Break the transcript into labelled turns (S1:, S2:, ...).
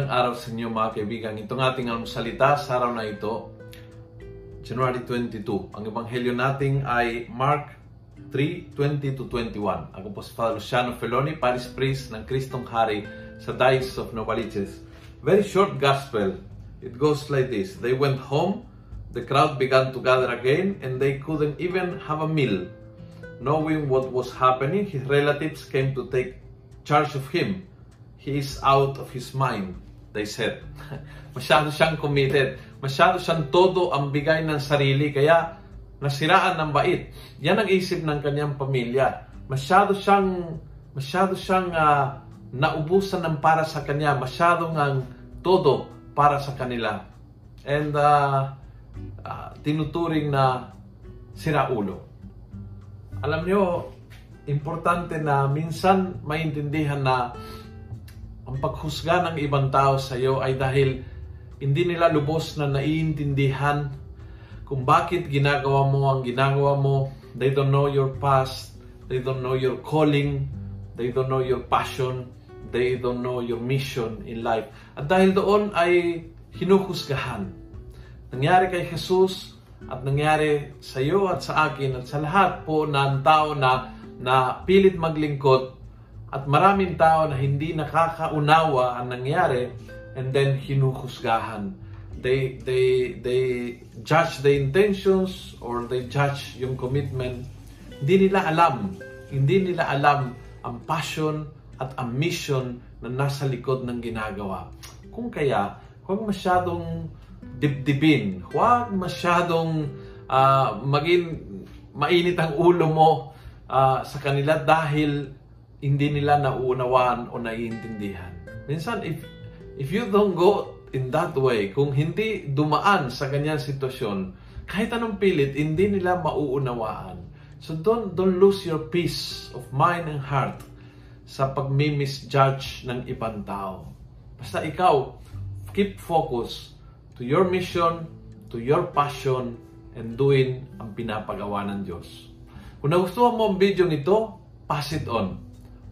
S1: araw sa inyo mga kaibigan. Itong ating almusalita sa araw na ito, January 22. Ang ebanghelyo natin ay Mark 3:20 to 21. Ako po si Father Luciano Feloni, Paris Priest ng Kristong Hari sa Diocese of Novaliches. Very short gospel. It goes like this. They went home, the crowd began to gather again, and they couldn't even have a meal. Knowing what was happening, his relatives came to take charge of him. He is out of his mind, they said. Masyado siyang committed. Masyado siyang todo ang bigay ng sarili. Kaya nasiraan ng bait. Yan ang isip ng kanyang pamilya. Masyado siyang masyado siyang uh, naubusan ng para sa kanya. Masyado ang todo para sa kanila. And uh, uh, tinuturing na siraulo. Alam niyo, importante na minsan maintindihan na ang paghusga ng ibang tao sa iyo ay dahil hindi nila lubos na naiintindihan kung bakit ginagawa mo ang ginagawa mo. They don't know your past. They don't know your calling. They don't know your passion. They don't know your mission in life. At dahil doon ay hinuhusgahan. Nangyari kay Jesus at nangyari sa iyo at sa akin at sa lahat po ng tao na, na pilit maglingkod at maraming tao na hindi nakakaunawa ang nangyari and then hinuhusgahan. They, they, they judge the intentions or they judge yung commitment. Hindi nila alam. Hindi nila alam ang passion at ang mission na nasa likod ng ginagawa. Kung kaya, huwag masyadong dibdibin. Huwag masyadong uh, maging mainit ang ulo mo uh, sa kanila dahil hindi nila nauunawaan o naiintindihan. Minsan, if, if you don't go in that way, kung hindi dumaan sa kanyang sitwasyon, kahit anong pilit, hindi nila mauunawaan. So don't, don't lose your peace of mind and heart sa pagmi-misjudge ng ibang tao. Basta ikaw, keep focus to your mission, to your passion, and doing ang pinapagawa ng Diyos. Kung nagustuhan mo ang video nito, pass it on.